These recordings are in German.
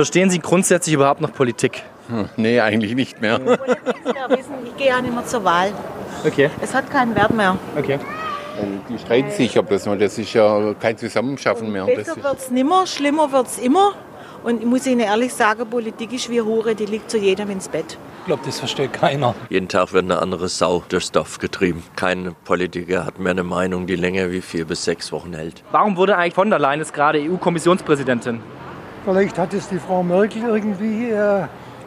Verstehen Sie grundsätzlich überhaupt noch Politik? Hm, nee, eigentlich nicht mehr. Ich gehe ja nicht mehr zur Wahl. Okay. Es hat keinen Wert mehr. Okay. Die streiten sich ob das mal. Das ist ja kein Zusammenschaffen mehr. Besser wird es nimmer, schlimmer wird es immer. Und ich muss Ihnen ehrlich sagen, Politik ist wie Hure, die liegt zu jedem ins Bett. Ich glaube, das versteht keiner. Jeden Tag wird eine andere Sau durchs Dorf getrieben. Kein Politiker hat mehr eine Meinung, die länger wie vier bis sechs Wochen hält. Warum wurde eigentlich von der Leyen jetzt gerade EU-Kommissionspräsidentin? Vielleicht hat es die Frau Merkel irgendwie äh,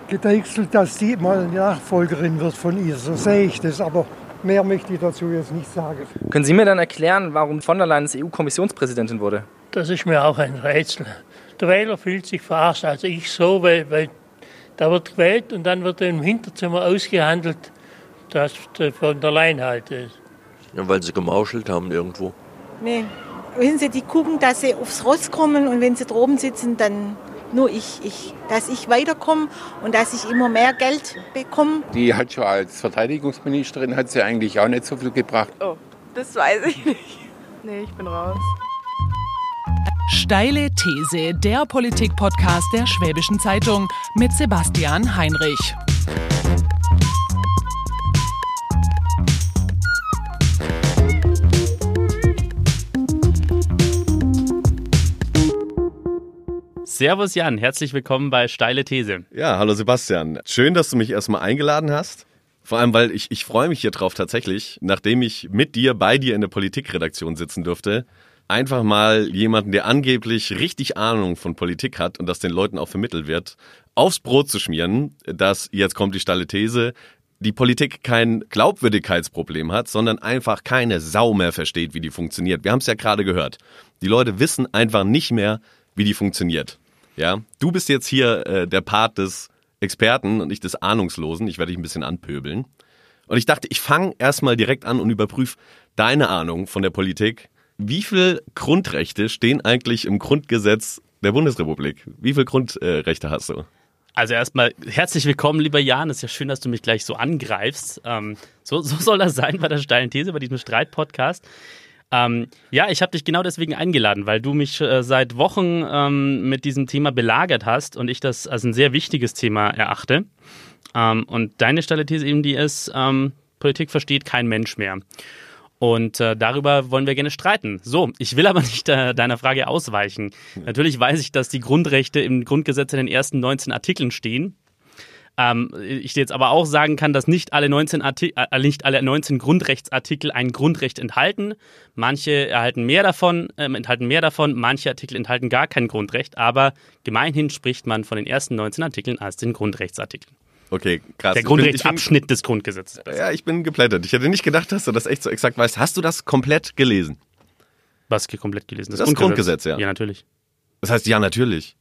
gedeichselt, dass sie mal eine Nachfolgerin wird von ihr. So sehe ich das, aber mehr möchte ich dazu jetzt nicht sagen. Können Sie mir dann erklären, warum von der Leyen EU-Kommissionspräsidentin wurde? Das ist mir auch ein Rätsel. Der Wähler fühlt sich verarscht, also ich so, weil, weil da wird gewählt und dann wird im Hinterzimmer ausgehandelt, dass von der Leyen halt ist. Ja, weil sie gemauschelt haben irgendwo. Nee. Wenn sie die gucken, dass sie aufs Ross kommen und wenn sie droben sitzen, dann nur ich, ich, dass ich weiterkomme und dass ich immer mehr Geld bekomme. die hat schon als Verteidigungsministerin hat sie eigentlich auch nicht so viel gebracht. Oh, das weiß ich nicht. Nee, ich bin raus. Steile These, der Politik-Podcast der Schwäbischen Zeitung mit Sebastian Heinrich. Servus Jan, herzlich willkommen bei Steile These. Ja, hallo Sebastian. Schön, dass du mich erstmal eingeladen hast. Vor allem, weil ich, ich freue mich hier drauf tatsächlich, nachdem ich mit dir, bei dir in der Politikredaktion sitzen durfte, einfach mal jemanden, der angeblich richtig Ahnung von Politik hat und das den Leuten auch vermittelt wird, aufs Brot zu schmieren, dass, jetzt kommt die steile These, die Politik kein Glaubwürdigkeitsproblem hat, sondern einfach keine Sau mehr versteht, wie die funktioniert. Wir haben es ja gerade gehört. Die Leute wissen einfach nicht mehr, wie die funktioniert. Ja, du bist jetzt hier äh, der Part des Experten und nicht des Ahnungslosen. Ich werde dich ein bisschen anpöbeln. Und ich dachte, ich fange erstmal direkt an und überprüfe deine Ahnung von der Politik. Wie viele Grundrechte stehen eigentlich im Grundgesetz der Bundesrepublik? Wie viele Grundrechte hast du? Also erstmal herzlich willkommen, lieber Jan. Es ist ja schön, dass du mich gleich so angreifst. Ähm, so, so soll das sein bei der steilen These, bei diesem Streit-Podcast. Ähm, ja, ich habe dich genau deswegen eingeladen, weil du mich äh, seit Wochen ähm, mit diesem Thema belagert hast und ich das als ein sehr wichtiges Thema erachte. Ähm, und deine steile These eben die ist, ähm, Politik versteht kein Mensch mehr. Und äh, darüber wollen wir gerne streiten. So, ich will aber nicht äh, deiner Frage ausweichen. Natürlich weiß ich, dass die Grundrechte im Grundgesetz in den ersten 19 Artikeln stehen. Ähm, ich jetzt aber auch sagen kann, dass nicht alle 19, Arti äh, nicht alle 19 Grundrechtsartikel ein Grundrecht enthalten. Manche erhalten mehr davon, äh, enthalten mehr davon, manche Artikel enthalten gar kein Grundrecht, aber gemeinhin spricht man von den ersten 19 Artikeln als den Grundrechtsartikeln. Okay, krass. Der Grundrechtsabschnitt des Grundgesetzes. Ja, ich bin geplättet. Ich hätte nicht gedacht, dass du das echt so exakt weißt. Hast du das komplett gelesen? Was komplett gelesen? Das, das Grundgesetz, ja. Ja, natürlich. Das heißt, ja, natürlich.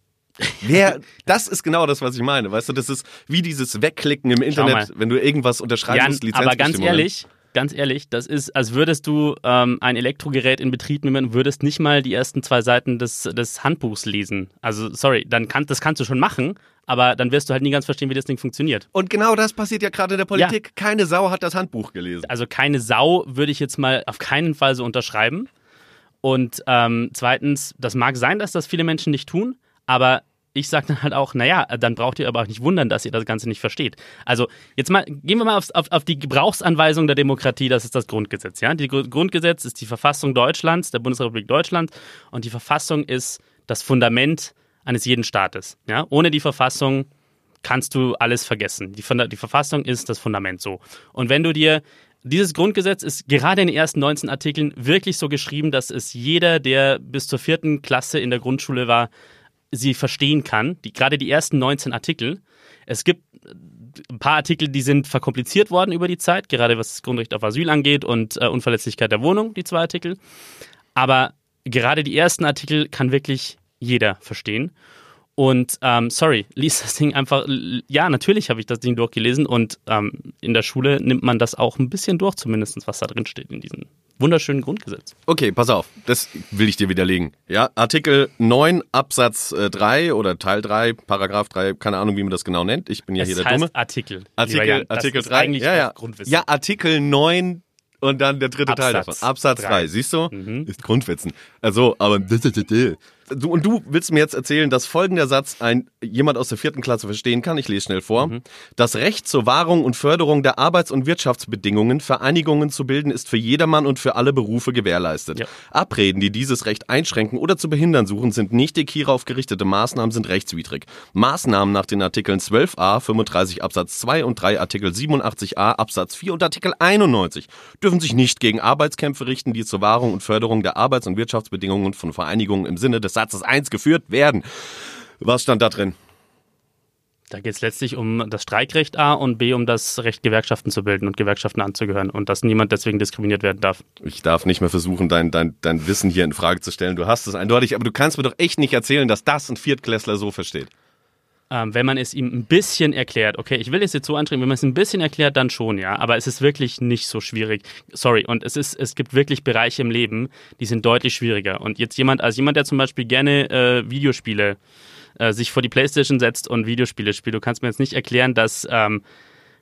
Wer, das ist genau das, was ich meine. Weißt du, das ist wie dieses Wegklicken im Internet, wenn du irgendwas unterschreiben musst, Lizenz Aber ganz ehrlich, ganz ehrlich, das ist, als würdest du ähm, ein Elektrogerät in Betrieb nehmen und würdest nicht mal die ersten zwei Seiten des, des Handbuchs lesen. Also, sorry, dann kann, das kannst du schon machen, aber dann wirst du halt nie ganz verstehen, wie das Ding funktioniert. Und genau das passiert ja gerade in der Politik. Ja. Keine Sau hat das Handbuch gelesen. Also keine Sau würde ich jetzt mal auf keinen Fall so unterschreiben. Und ähm, zweitens, das mag sein, dass das viele Menschen nicht tun, aber ich sage dann halt auch, naja, dann braucht ihr aber auch nicht wundern, dass ihr das Ganze nicht versteht. Also jetzt mal, gehen wir mal auf, auf, auf die Gebrauchsanweisung der Demokratie, das ist das Grundgesetz. Ja? Die Grundgesetz ist die Verfassung Deutschlands, der Bundesrepublik Deutschland und die Verfassung ist das Fundament eines jeden Staates. Ja? Ohne die Verfassung kannst du alles vergessen. Die, die Verfassung ist das Fundament so. Und wenn du dir dieses Grundgesetz ist gerade in den ersten 19 Artikeln wirklich so geschrieben, dass es jeder, der bis zur vierten Klasse in der Grundschule war, sie verstehen kann. Die, gerade die ersten 19 Artikel. Es gibt ein paar Artikel, die sind verkompliziert worden über die Zeit, gerade was das Grundrecht auf Asyl angeht und äh, Unverletzlichkeit der Wohnung, die zwei Artikel. Aber gerade die ersten Artikel kann wirklich jeder verstehen. Und ähm, sorry, lies das Ding einfach. Ja, natürlich habe ich das Ding durchgelesen und ähm, in der Schule nimmt man das auch ein bisschen durch, zumindest was da drin steht in diesem wunderschönen Grundgesetz. Okay, pass auf, das will ich dir widerlegen. Ja, Artikel 9 Absatz äh, 3 oder Teil 3, Paragraph 3, keine Ahnung, wie man das genau nennt. Ich bin ja es hier der heißt Dumme. Artikel. Artikel, Jan, Artikel 3. ja, ja. ja, Artikel 9 und dann der dritte Absatz Teil davon. Absatz 3, drei. siehst du? Mhm. Ist Grundwitzen. Also, aber du, und du willst mir jetzt erzählen, dass folgender Satz ein jemand aus der vierten Klasse verstehen kann. Ich lese schnell vor. Mhm. Das Recht zur Wahrung und Förderung der Arbeits- und Wirtschaftsbedingungen, Vereinigungen zu bilden, ist für jedermann und für alle Berufe gewährleistet. Ja. Abreden, die dieses Recht einschränken oder zu behindern suchen, sind nichtig. Hierauf gerichtete Maßnahmen sind rechtswidrig. Maßnahmen nach den Artikeln 12a, 35 Absatz 2 und 3 Artikel 87a Absatz 4 und Artikel 91 dürfen sich nicht gegen Arbeitskämpfe richten, die zur Wahrung und Förderung der Arbeits- und Wirtschaftsbedingungen von Vereinigungen im Sinne des Satzes 1 geführt werden. Was stand da drin? Da geht es letztlich um das Streikrecht A und B um das Recht, Gewerkschaften zu bilden und Gewerkschaften anzugehören und dass niemand deswegen diskriminiert werden darf. Ich darf nicht mehr versuchen, dein, dein, dein Wissen hier in Frage zu stellen. Du hast es eindeutig, aber du kannst mir doch echt nicht erzählen, dass das ein Viertklässler so versteht. Ähm, wenn man es ihm ein bisschen erklärt, okay, ich will es jetzt so anstrengen, wenn man es ein bisschen erklärt, dann schon, ja. Aber es ist wirklich nicht so schwierig. Sorry. Und es ist, es gibt wirklich Bereiche im Leben, die sind deutlich schwieriger. Und jetzt jemand, als jemand, der zum Beispiel gerne äh, Videospiele äh, sich vor die Playstation setzt und Videospiele spielt. Du kannst mir jetzt nicht erklären, dass, ähm,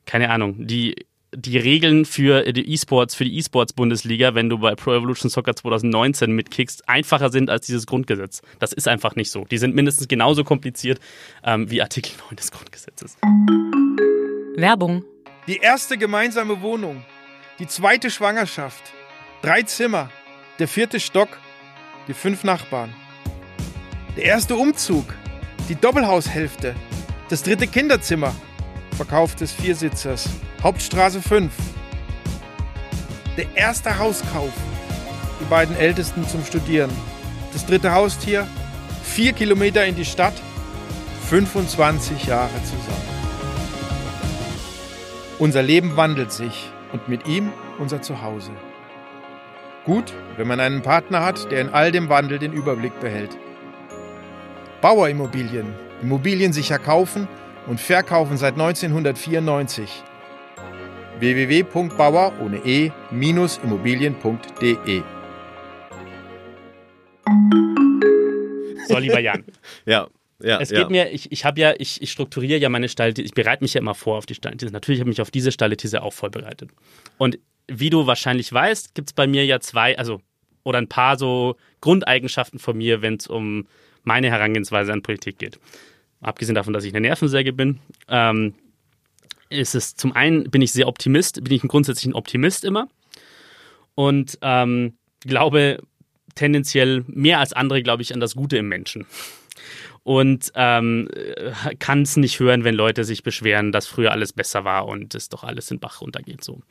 keine Ahnung, die die Regeln für die E-Sports, für die E-Sports-Bundesliga, wenn du bei Pro Evolution Soccer 2019 mitkickst, einfacher sind als dieses Grundgesetz. Das ist einfach nicht so. Die sind mindestens genauso kompliziert ähm, wie Artikel 9 des Grundgesetzes. Werbung. Die erste gemeinsame Wohnung, die zweite Schwangerschaft, drei Zimmer, der vierte Stock, die fünf Nachbarn. Der erste Umzug, die Doppelhaushälfte, das dritte Kinderzimmer, Verkauf des Viersitzers, Hauptstraße 5. Der erste Hauskauf, die beiden Ältesten zum Studieren, das dritte Haustier, vier Kilometer in die Stadt, 25 Jahre zusammen. Unser Leben wandelt sich und mit ihm unser Zuhause. Gut, wenn man einen Partner hat, der in all dem Wandel den Überblick behält. Bauerimmobilien. Immobilien sicher kaufen und verkaufen seit 1994. www.bauer ohne e-immobilien.de So, lieber Jan. ja. Ja, es ja. geht mir, ich, ich habe ja, ich, ich strukturiere ja meine Stallthese, ich bereite mich ja immer vor auf die Stallthese. Natürlich habe ich mich auf diese Stallthese auch vorbereitet. Und wie du wahrscheinlich weißt, gibt es bei mir ja zwei, also, oder ein paar so Grundeigenschaften von mir, wenn es um meine Herangehensweise an Politik geht. Abgesehen davon, dass ich eine Nervensäge bin, ähm, ist es zum einen, bin ich sehr Optimist, bin ich ein Optimist immer und ähm, glaube tendenziell mehr als andere, glaube ich, an das Gute im Menschen. Und ähm, kann es nicht hören, wenn Leute sich beschweren, dass früher alles besser war und es doch alles in Bach runtergeht. So.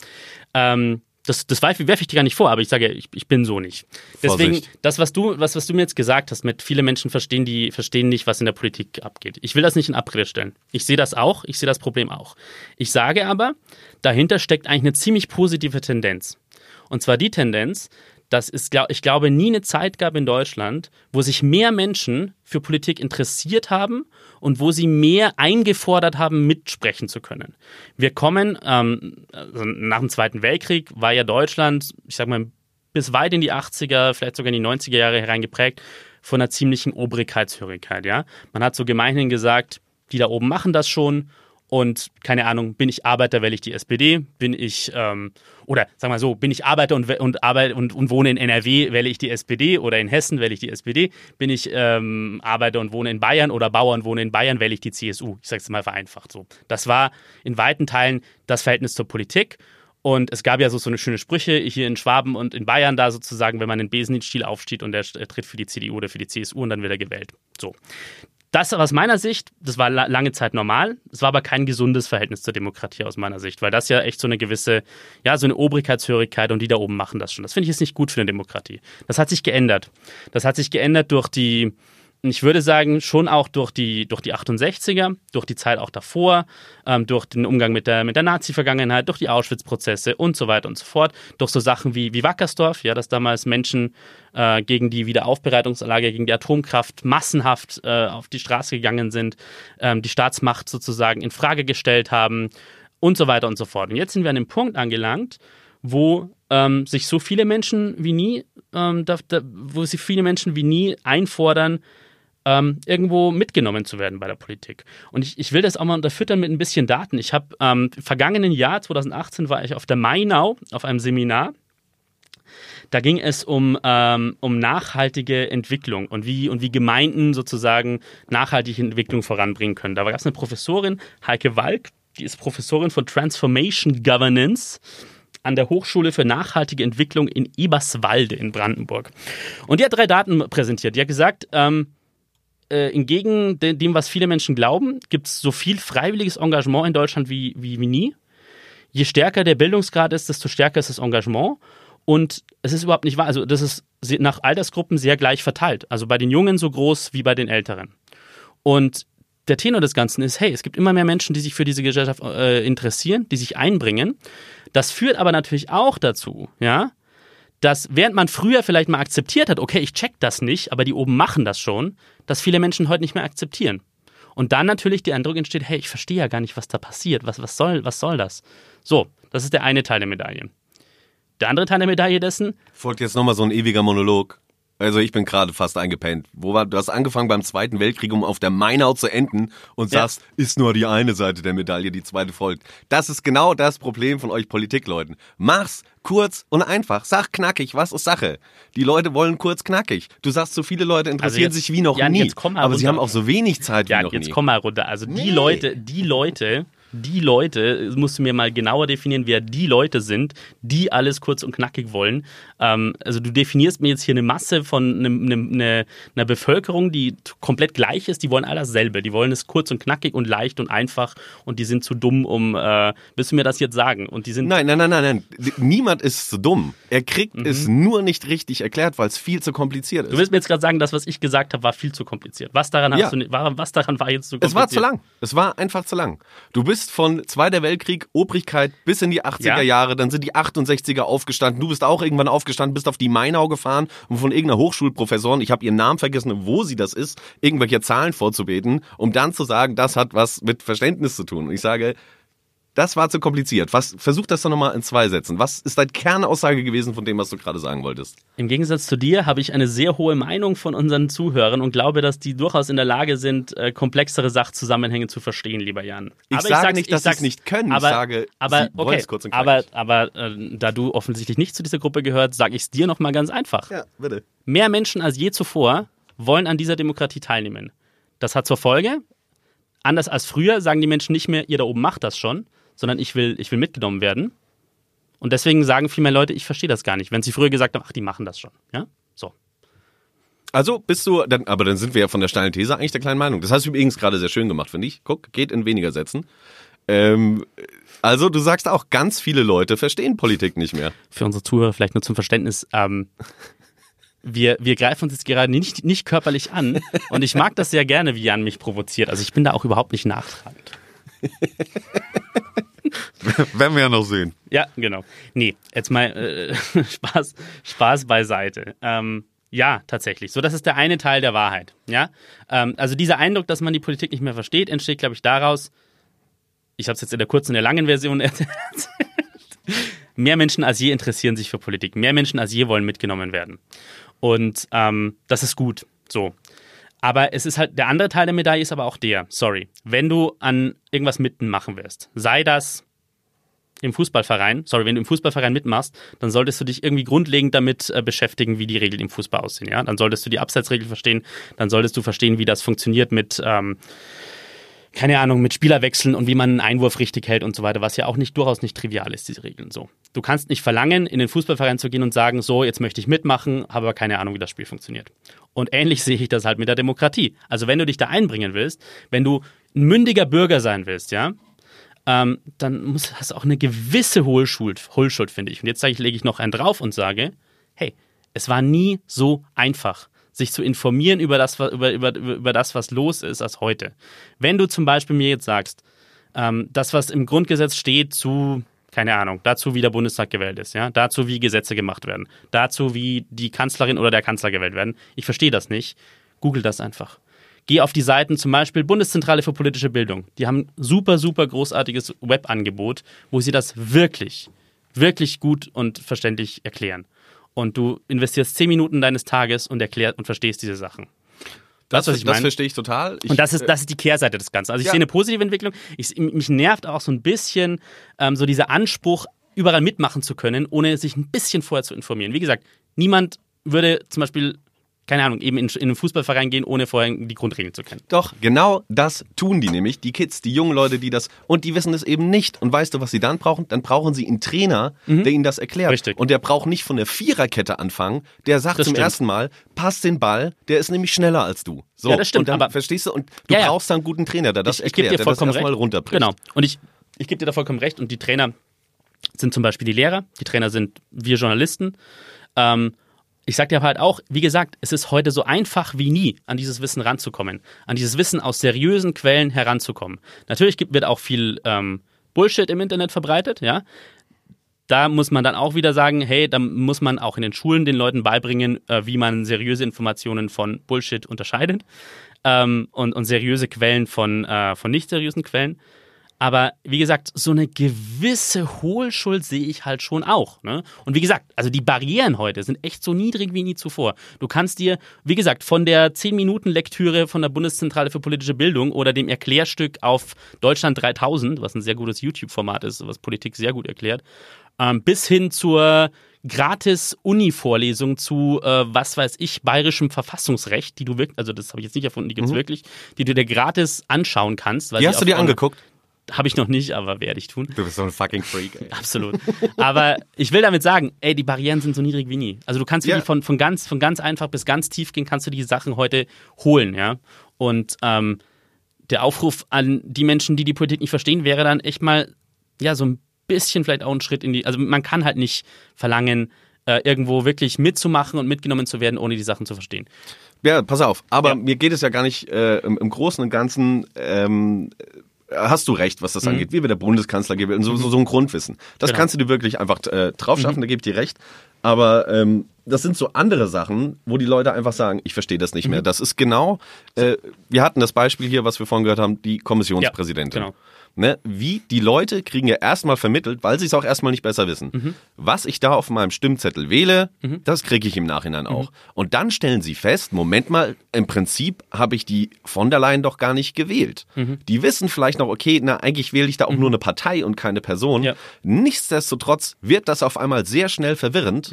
Ähm, das, das werfe ich dir gar nicht vor, aber ich sage, ich, ich bin so nicht. Deswegen, Vorsicht. das, was du, was, was du mir jetzt gesagt hast, mit viele Menschen verstehen, die verstehen nicht, was in der Politik abgeht. Ich will das nicht in Abrede stellen. Ich sehe das auch, ich sehe das Problem auch. Ich sage aber, dahinter steckt eigentlich eine ziemlich positive Tendenz. Und zwar die Tendenz, dass es, ich glaube, nie eine Zeit gab in Deutschland, wo sich mehr Menschen für Politik interessiert haben und wo sie mehr eingefordert haben, mitsprechen zu können. Wir kommen, ähm, also nach dem Zweiten Weltkrieg war ja Deutschland, ich sag mal, bis weit in die 80er, vielleicht sogar in die 90er Jahre hereingeprägt von einer ziemlichen Obrigkeitshörigkeit. Ja? Man hat so gemeinhin gesagt, die da oben machen das schon und keine Ahnung, bin ich Arbeiter, wähle ich die SPD, bin ich, ähm, oder sagen wir so, bin ich Arbeiter und, und, Arbeit und, und wohne in NRW, wähle ich die SPD oder in Hessen wähle ich die SPD, bin ich ähm, Arbeiter und wohne in Bayern oder Bauer und wohne in Bayern, wähle ich die CSU. Ich sage es mal vereinfacht so. Das war in weiten Teilen das Verhältnis zur Politik. Und es gab ja so, so eine schöne Sprüche hier in Schwaben und in Bayern da sozusagen, wenn man in Besenstiel aufsteht und der tritt für die CDU oder für die CSU und dann wird er gewählt. So. Das aus meiner Sicht, das war lange Zeit normal. Es war aber kein gesundes Verhältnis zur Demokratie aus meiner Sicht, weil das ja echt so eine gewisse, ja, so eine Obrigkeitshörigkeit und die da oben machen das schon. Das finde ich jetzt nicht gut für eine Demokratie. Das hat sich geändert. Das hat sich geändert durch die, ich würde sagen, schon auch durch die, durch die 68er, durch die Zeit auch davor, ähm, durch den Umgang mit der, mit der Nazi-Vergangenheit, durch die Auschwitz-Prozesse und so weiter und so fort, durch so Sachen wie, wie Wackersdorf, ja, dass damals Menschen äh, gegen die Wiederaufbereitungsanlage, gegen die Atomkraft massenhaft äh, auf die Straße gegangen sind, ähm, die Staatsmacht sozusagen in Frage gestellt haben und so weiter und so fort. Und jetzt sind wir an dem Punkt angelangt, wo ähm, sich so viele Menschen wie nie, ähm, da, da, wo sich viele Menschen wie nie einfordern, ähm, irgendwo mitgenommen zu werden bei der Politik. Und ich, ich will das auch mal unterfüttern mit ein bisschen Daten. Ich habe ähm, vergangenen Jahr, 2018, war ich auf der Mainau auf einem Seminar Da ging es um, ähm, um nachhaltige Entwicklung und wie, und wie Gemeinden sozusagen nachhaltige Entwicklung voranbringen können. Da gab es eine Professorin, Heike Walk, die ist Professorin von Transformation Governance an der Hochschule für nachhaltige Entwicklung in Eberswalde in Brandenburg. Und die hat drei Daten präsentiert. Die hat gesagt, ähm, äh, entgegen dem, was viele Menschen glauben, gibt es so viel freiwilliges Engagement in Deutschland wie, wie, wie nie. Je stärker der Bildungsgrad ist, desto stärker ist das Engagement. Und es ist überhaupt nicht wahr. Also, das ist nach Altersgruppen sehr gleich verteilt. Also bei den Jungen so groß wie bei den Älteren. Und der Tenor des Ganzen ist, hey, es gibt immer mehr Menschen, die sich für diese Gesellschaft äh, interessieren, die sich einbringen. Das führt aber natürlich auch dazu, ja, dass während man früher vielleicht mal akzeptiert hat, okay, ich check das nicht, aber die oben machen das schon, dass viele Menschen heute nicht mehr akzeptieren. Und dann natürlich der Eindruck entsteht, hey, ich verstehe ja gar nicht, was da passiert. Was, was, soll, was soll das? So, das ist der eine Teil der Medaille. Der andere Teil der Medaille dessen. Folgt jetzt nochmal so ein ewiger Monolog. Also ich bin gerade fast eingepennt. Wo war, du hast angefangen beim Zweiten Weltkrieg, um auf der Mainau zu enden und ja. sagst, ist nur die eine Seite der Medaille, die zweite folgt. Das ist genau das Problem von euch Politikleuten. Mach's kurz und einfach. Sag knackig, was ist Sache? Die Leute wollen kurz knackig. Du sagst, so viele Leute interessieren also jetzt, sich wie noch Jan, nie. aber runter. sie haben auch so wenig Zeit ja, wie noch jetzt nie. Jetzt komm mal runter. Also die nee. Leute, die Leute, die Leute, musst du mir mal genauer definieren, wer die Leute sind, die alles kurz und knackig wollen. Ähm, also du definierst mir jetzt hier eine Masse von ne, ne, ne, einer Bevölkerung, die komplett gleich ist, die wollen all dasselbe. Die wollen es kurz und knackig und leicht und einfach und die sind zu dumm, um, äh, willst du mir das jetzt sagen? Und die sind nein, nein, nein, nein, nein. Niemand ist zu dumm. Er kriegt mhm. es nur nicht richtig erklärt, weil es viel zu kompliziert ist. Du willst mir jetzt gerade sagen, das, was ich gesagt habe, war viel zu kompliziert. Was daran, ja. hast du, war, was daran war jetzt zu kompliziert? Es war zu lang. Es war einfach zu lang. Du bist bist von Zweiter Weltkrieg, Obrigkeit bis in die 80er ja. Jahre, dann sind die 68er aufgestanden. Du bist auch irgendwann aufgestanden, bist auf die Mainau gefahren, um von irgendeiner Hochschulprofessorin, ich habe ihren Namen vergessen, wo sie das ist, irgendwelche Zahlen vorzubeten, um dann zu sagen, das hat was mit Verständnis zu tun. Und ich sage, das war zu kompliziert. Was, versuch das doch nochmal in zwei Sätzen. Was ist deine Kernaussage gewesen von dem, was du gerade sagen wolltest? Im Gegensatz zu dir habe ich eine sehr hohe Meinung von unseren Zuhörern und glaube, dass die durchaus in der Lage sind, äh, komplexere Sachzusammenhänge zu verstehen, lieber Jan. Ich aber sage ich nicht, dass sie es nicht können. Aber, ich sage, aber, okay, es kurz und aber, aber äh, da du offensichtlich nicht zu dieser Gruppe gehört, sage ich es dir nochmal ganz einfach. Ja, bitte. Mehr Menschen als je zuvor wollen an dieser Demokratie teilnehmen. Das hat zur Folge, anders als früher sagen die Menschen nicht mehr, ihr da oben macht das schon, sondern ich will, ich will mitgenommen werden. Und deswegen sagen viel mehr Leute, ich verstehe das gar nicht. Wenn sie früher gesagt haben, ach, die machen das schon. Ja? So. Also bist du, dann, aber dann sind wir ja von der steilen These eigentlich der kleinen Meinung. Das hast du übrigens gerade sehr schön gemacht, finde ich. Guck, geht in weniger Sätzen. Ähm, also du sagst auch, ganz viele Leute verstehen Politik nicht mehr. Für unsere Zuhörer vielleicht nur zum Verständnis. Ähm, wir, wir greifen uns jetzt gerade nicht, nicht körperlich an. Und ich mag das sehr gerne, wie Jan mich provoziert. Also ich bin da auch überhaupt nicht nachtragend. Werden wir ja noch sehen. Ja, genau. Nee, jetzt mal äh, Spaß, Spaß beiseite. Ähm, ja, tatsächlich. So, das ist der eine Teil der Wahrheit. Ja, ähm, also dieser Eindruck, dass man die Politik nicht mehr versteht, entsteht, glaube ich, daraus. Ich habe es jetzt in der kurzen und der langen Version erzählt. Mehr Menschen als je interessieren sich für Politik. Mehr Menschen als je wollen mitgenommen werden. Und ähm, das ist gut. So. Aber es ist halt, der andere Teil der Medaille ist aber auch der, sorry, wenn du an irgendwas mitmachen wirst, sei das im Fußballverein, sorry, wenn du im Fußballverein mitmachst, dann solltest du dich irgendwie grundlegend damit äh, beschäftigen, wie die Regeln im Fußball aussehen, ja. Dann solltest du die Abseitsregeln verstehen, dann solltest du verstehen, wie das funktioniert mit, ähm, keine Ahnung, mit Spielerwechseln und wie man einen Einwurf richtig hält und so weiter, was ja auch nicht durchaus nicht trivial ist, diese Regeln so. Du kannst nicht verlangen, in den Fußballverein zu gehen und sagen, so, jetzt möchte ich mitmachen, habe aber keine Ahnung, wie das Spiel funktioniert. Und ähnlich sehe ich das halt mit der Demokratie. Also wenn du dich da einbringen willst, wenn du ein mündiger Bürger sein willst, ja, ähm, dann muss, hast du auch eine gewisse Hohlschuld, Hohlschuld, finde ich. Und jetzt sage ich, lege ich noch einen drauf und sage, hey, es war nie so einfach sich zu informieren über das, über, über, über das, was los ist, als heute. Wenn du zum Beispiel mir jetzt sagst, ähm, das, was im Grundgesetz steht zu, keine Ahnung, dazu, wie der Bundestag gewählt ist, ja, dazu, wie Gesetze gemacht werden, dazu, wie die Kanzlerin oder der Kanzler gewählt werden, ich verstehe das nicht. Google das einfach. Geh auf die Seiten zum Beispiel Bundeszentrale für politische Bildung. Die haben super, super großartiges Webangebot, wo sie das wirklich, wirklich gut und verständlich erklären und du investierst zehn Minuten deines Tages und erklärst und verstehst diese Sachen. Das, das, das verstehe ich total. Ich, und das ist, das ist die Kehrseite des Ganzen. Also ich ja. sehe eine positive Entwicklung. Ich, mich nervt auch so ein bisschen ähm, so dieser Anspruch, überall mitmachen zu können, ohne sich ein bisschen vorher zu informieren. Wie gesagt, niemand würde zum Beispiel keine Ahnung, eben in, in einen Fußballverein gehen, ohne vorher die Grundregeln zu kennen. Doch, genau das tun die nämlich, die Kids, die jungen Leute, die das, und die wissen es eben nicht. Und weißt du, was sie dann brauchen? Dann brauchen sie einen Trainer, Mhm. der ihnen das erklärt. Richtig. Und der braucht nicht von der Viererkette anfangen, der sagt Das zum stimmt. ersten Mal, pass den Ball, der ist nämlich schneller als du. So, Ja, das stimmt, Und dann, aber- verstehst du? Und du Ja, ja. brauchst da einen guten Trainer, der das ich, ich gebe erklärt, dir der das vollkommen erstmal recht. runterbricht. Genau. Und ich, ich gebe dir da vollkommen recht. Und die Trainer sind zum Beispiel die Lehrer. Die Trainer sind wir Journalisten. Ähm, ich sage dir halt auch, wie gesagt, es ist heute so einfach wie nie, an dieses Wissen ranzukommen, an dieses Wissen aus seriösen Quellen heranzukommen. Natürlich gibt, wird auch viel ähm, Bullshit im Internet verbreitet, ja. Da muss man dann auch wieder sagen, hey, da muss man auch in den Schulen den Leuten beibringen, äh, wie man seriöse Informationen von Bullshit unterscheidet ähm, und, und seriöse Quellen von, äh, von nicht seriösen Quellen. Aber wie gesagt, so eine gewisse Hohlschuld sehe ich halt schon auch. Ne? Und wie gesagt, also die Barrieren heute sind echt so niedrig wie nie zuvor. Du kannst dir, wie gesagt, von der 10-Minuten-Lektüre von der Bundeszentrale für politische Bildung oder dem Erklärstück auf Deutschland 3000, was ein sehr gutes YouTube-Format ist, was Politik sehr gut erklärt, ähm, bis hin zur gratis Uni-Vorlesung zu, äh, was weiß ich, bayerischem Verfassungsrecht, die du wirklich, also das habe ich jetzt nicht erfunden, die gibt es Mhm. wirklich, die du dir gratis anschauen kannst. weil Die hast du dir angeguckt? Habe ich noch nicht, aber werde ich tun. Du bist so ein fucking Freak, ey. Absolut. Aber ich will damit sagen, ey, die Barrieren sind so niedrig wie nie. Also du kannst Ja. wirklich von, von, ganz, von ganz einfach bis ganz tief gehen, kannst du die Sachen heute holen, ja. Und ähm, der Aufruf an die Menschen, die die Politik nicht verstehen, wäre dann echt mal, ja, so ein bisschen vielleicht auch ein Schritt in die, also man kann halt nicht verlangen, äh, irgendwo wirklich mitzumachen und mitgenommen zu werden, ohne die Sachen zu verstehen. Ja, pass auf. Aber mir geht es ja gar nicht äh, im, im Großen und Ganzen. Ähm, hast du recht, was das Mhm. angeht. Wie wir der Bundeskanzler gewählt und so, so, so ein Grundwissen. Das Genau. kannst du dir wirklich einfach äh, drauf schaffen, Mhm. da gebe ich dir recht. Aber ähm, das sind so andere Sachen, wo die Leute einfach sagen, ich verstehe das nicht Mhm. mehr. Das ist genau, äh, wir hatten das Beispiel hier, was wir vorhin gehört haben, die Kommissionspräsidentin. Ja, genau. Ne, wie die Leute kriegen ja erstmal vermittelt, weil sie es auch erstmal nicht besser wissen. Mhm. Was ich da auf meinem Stimmzettel wähle, das kriege ich im Nachhinein auch. Und dann stellen sie fest, Moment mal, im Prinzip habe ich die von der Leyen doch gar nicht gewählt. Mhm. Die wissen vielleicht noch, okay, na, eigentlich wähle ich da auch nur eine Partei und keine Person. Nichtsdestotrotz wird das auf einmal sehr schnell verwirrend.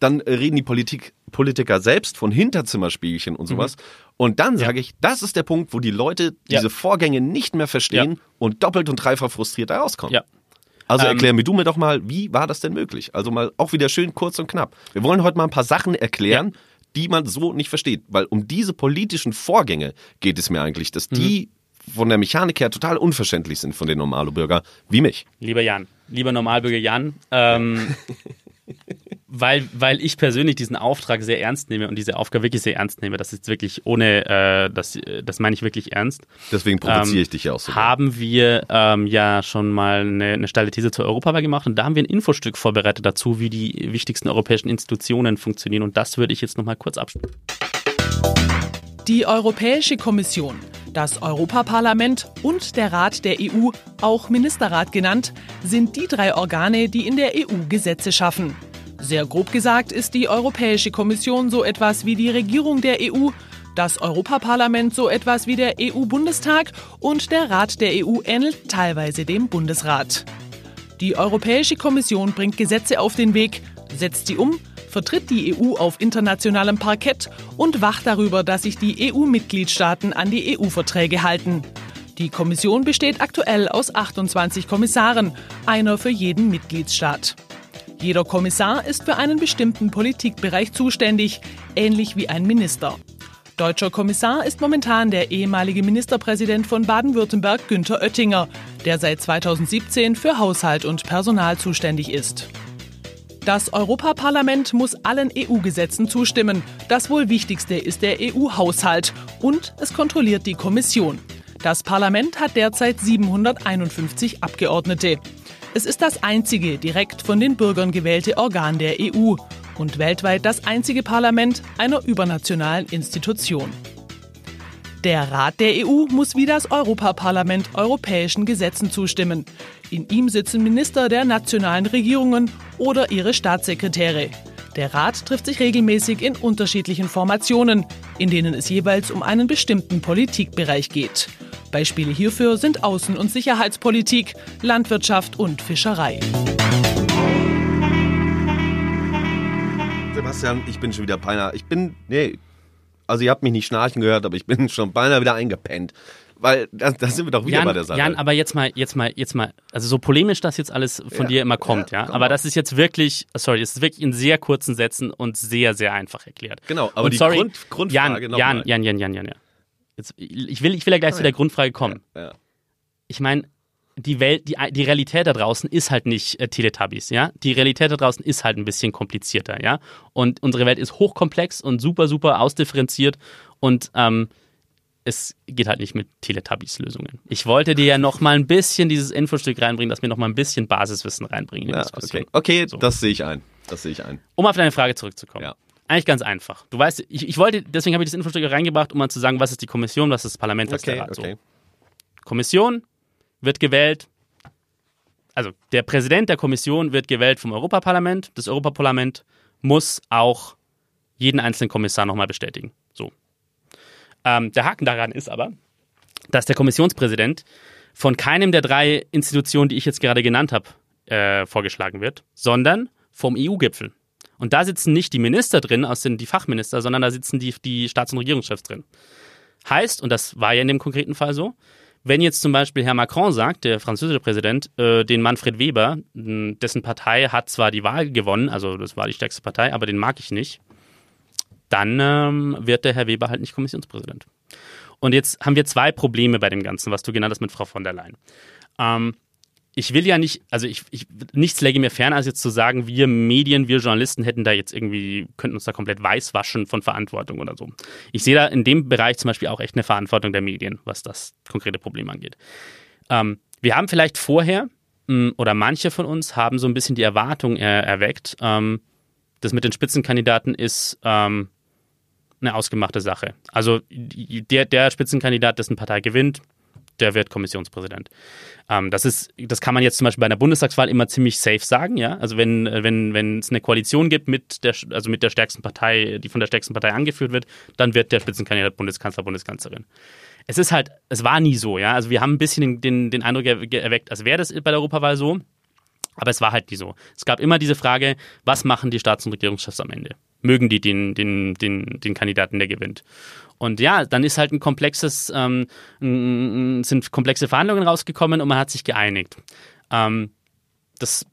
Dann reden die Politik, Politiker selbst von Hinterzimmerspielchen und sowas. Und dann sage ich, das ist der Punkt, wo die Leute diese Vorgänge nicht mehr verstehen und doppelt und dreifach frustriert da rauskommen. Ja. Also Ähm, erklär mir du mir doch mal, wie war das denn möglich? Also mal auch wieder schön kurz und knapp. Wir wollen heute mal ein paar Sachen erklären, die man so nicht versteht. Weil um diese politischen Vorgänge geht es mir eigentlich, dass die von der Mechanik her total unverständlich sind von den Normalbürger wie mich. Lieber Jan, lieber Normalbürger Jan, ähm, weil, weil ich persönlich diesen Auftrag sehr ernst nehme und diese Aufgabe wirklich sehr ernst nehme, das ist wirklich ohne, äh, das, das meine ich wirklich ernst. Deswegen provoziere ich dich ja auch so. Haben wir ähm, ja schon mal eine, eine steile These zur Europawahl gemacht und da haben wir ein Infostück vorbereitet dazu, wie die wichtigsten europäischen Institutionen funktionieren und das würde ich jetzt nochmal kurz abspielen. Die Europäische Kommission, das Europaparlament und der Rat der EU, auch Ministerrat genannt, sind die drei Organe, die in der EU Gesetze schaffen. Sehr grob gesagt ist die Europäische Kommission so etwas wie die Regierung der EU, das Europaparlament so etwas wie der EU-Bundestag und der Rat der EU ähnelt teilweise dem Bundesrat. Die Europäische Kommission bringt Gesetze auf den Weg, setzt sie um, vertritt die EU auf internationalem Parkett und wacht darüber, dass sich die EU-Mitgliedstaaten an die EU-Verträge halten. Die Kommission besteht aktuell aus 28 Kommissaren, einer für jeden Mitgliedsstaat. Jeder Kommissar ist für einen bestimmten Politikbereich zuständig, ähnlich wie ein Minister. Deutscher Kommissar ist momentan der ehemalige Ministerpräsident von Baden-Württemberg Günther Oettinger, der seit 2017 für Haushalt und Personal zuständig ist. Das Europaparlament muss allen EU-Gesetzen zustimmen. Das wohl wichtigste ist der EU-Haushalt und es kontrolliert die Kommission. Das Parlament hat derzeit 751 Abgeordnete. Es ist das einzige direkt von den Bürgern gewählte Organ der EU und weltweit das einzige Parlament einer übernationalen Institution. Der Rat der EU muss wie das Europaparlament europäischen Gesetzen zustimmen. In ihm sitzen Minister der nationalen Regierungen oder ihre Staatssekretäre. Der Rat trifft sich regelmäßig in unterschiedlichen Formationen, in denen es jeweils um einen bestimmten Politikbereich geht. Beispiele hierfür sind Außen- und Sicherheitspolitik, Landwirtschaft und Fischerei. Sebastian, ich bin schon wieder beinahe. Ich bin, nee, also ihr habt mich nicht schnarchen gehört, aber ich bin schon beinahe wieder eingepennt. Weil da, da sind wir doch wieder Jan, bei der Sache. Jan, aber jetzt mal, jetzt mal, jetzt mal, also so polemisch das jetzt alles von Ja, dir immer kommt, ja. komm aber mal. das ist jetzt wirklich, sorry, das ist wirklich in sehr kurzen Sätzen und sehr, sehr einfach erklärt. Genau, aber und die sorry, Grund- Grundfrage Jan, Jan. Jan, Jan, Jan, Jan, Jan. Jetzt, ich will, ich will ja gleich zu der Grundfrage kommen. Ja. Ich meine, die Welt, die, die Realität da draußen ist halt nicht äh, Teletubbies, ja. Die Realität da draußen ist halt ein bisschen komplizierter, ja. Und unsere Welt ist hochkomplex und super, super ausdifferenziert und ähm, es geht halt nicht mit Teletubbies-Lösungen. Ich wollte dir ja noch mal ein bisschen dieses Infostück reinbringen, dass wir noch mal ein bisschen Basiswissen reinbringen Ja, okay, okay das sehe ich ein. Das sehe ich ein. Um auf deine Frage zurückzukommen. Eigentlich ganz einfach. Du weißt, ich, ich wollte, deswegen habe ich das Infostück reingebracht, um mal zu sagen, was ist die Kommission, was ist das Parlament, was ist Okay, der Rat. So. okay. Kommission wird gewählt, also der Präsident der Kommission wird gewählt vom Europaparlament. Das Europaparlament muss auch jeden einzelnen Kommissar nochmal bestätigen. So. Ähm, der Haken daran ist aber, dass der Kommissionspräsident von keinem der drei Institutionen, die ich jetzt gerade genannt habe, äh, vorgeschlagen wird, sondern vom EU-Gipfel. Und da sitzen nicht die Minister drin, aus den die Fachminister, sondern da sitzen die, die Staats- und Regierungschefs drin. Heißt, und das war ja in dem konkreten Fall so, wenn jetzt zum Beispiel Herr Macron sagt, der französische Präsident, äh, den Manfred Weber, dessen Partei hat zwar die Wahl gewonnen, also das war die stärkste Partei, aber den mag ich nicht, dann ähm, wird der Herr Weber halt nicht Kommissionspräsident. Und jetzt haben wir zwei Probleme bei dem Ganzen, was du genannt hast mit Frau von der Leyen. Ähm, ich will ja nicht, also ich, ich, nichts läge mir fern, als jetzt zu sagen, wir Medien, wir Journalisten hätten da jetzt irgendwie, könnten uns da komplett weiß waschen von Verantwortung oder so. Ich sehe da in dem Bereich zum Beispiel auch echt eine Verantwortung der Medien, was das konkrete Problem angeht. Ähm, wir haben vielleicht vorher, mh, oder manche von uns haben so ein bisschen die Erwartung er, erweckt, ähm, das mit den Spitzenkandidaten ist ähm, eine ausgemachte Sache. Also der, der Spitzenkandidat, dessen Partei gewinnt, der wird Kommissionspräsident. Ähm, das ist, das kann man jetzt zum Beispiel bei einer Bundestagswahl immer ziemlich safe sagen, ja. Also wenn, wenn, wenn es eine Koalition gibt mit der, also mit der stärksten Partei, die von der stärksten Partei angeführt wird, dann wird der Spitzenkandidat Bundeskanzler, Bundeskanzlerin. Es ist halt, es war nie so, ja. Also wir haben ein bisschen den, den, Eindruck er, erweckt, als wäre das bei der Europawahl so. Aber es war halt nie so. Es gab immer diese Frage, was machen die Staats- und Regierungschefs am Ende? Mögen die den, den, den, den Kandidaten, der gewinnt? Und ja, dann ist halt ein komplexes, ähm, sind komplexe Verhandlungen rausgekommen und man hat sich geeinigt. Ähm, das,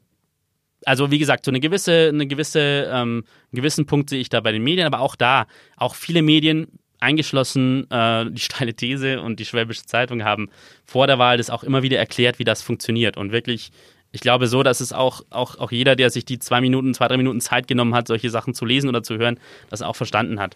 also wie gesagt, so eine gewisse, eine gewisse, ähm, einen gewissen Punkt sehe ich da bei den Medien, aber auch da, auch viele Medien, eingeschlossen äh, die steile These und die Schwäbische Zeitung haben vor der Wahl das auch immer wieder erklärt, wie das funktioniert. Und wirklich, ich glaube so, dass es auch, auch, auch jeder, der sich die zwei Minuten, zwei, drei Minuten Zeit genommen hat, solche Sachen zu lesen oder zu hören, das auch verstanden hat.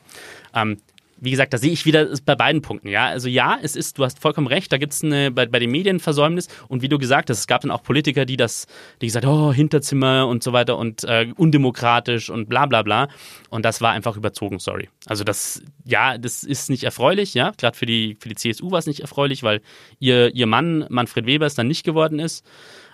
Ähm, wie gesagt, da sehe ich wieder bei beiden Punkten. Ja, also ja, es ist, du hast vollkommen recht, da gibt es bei, bei den Medien Versäumnis und wie du gesagt hast, es gab dann auch Politiker, die das, die gesagt, oh, Hinterzimmer und so weiter und äh, undemokratisch und bla bla bla. Und das war einfach überzogen, sorry. Also das, ja, das ist nicht erfreulich, ja. Gerade für die, für die CSU war es nicht erfreulich, weil ihr, ihr Mann, Manfred Weber, es dann nicht geworden ist.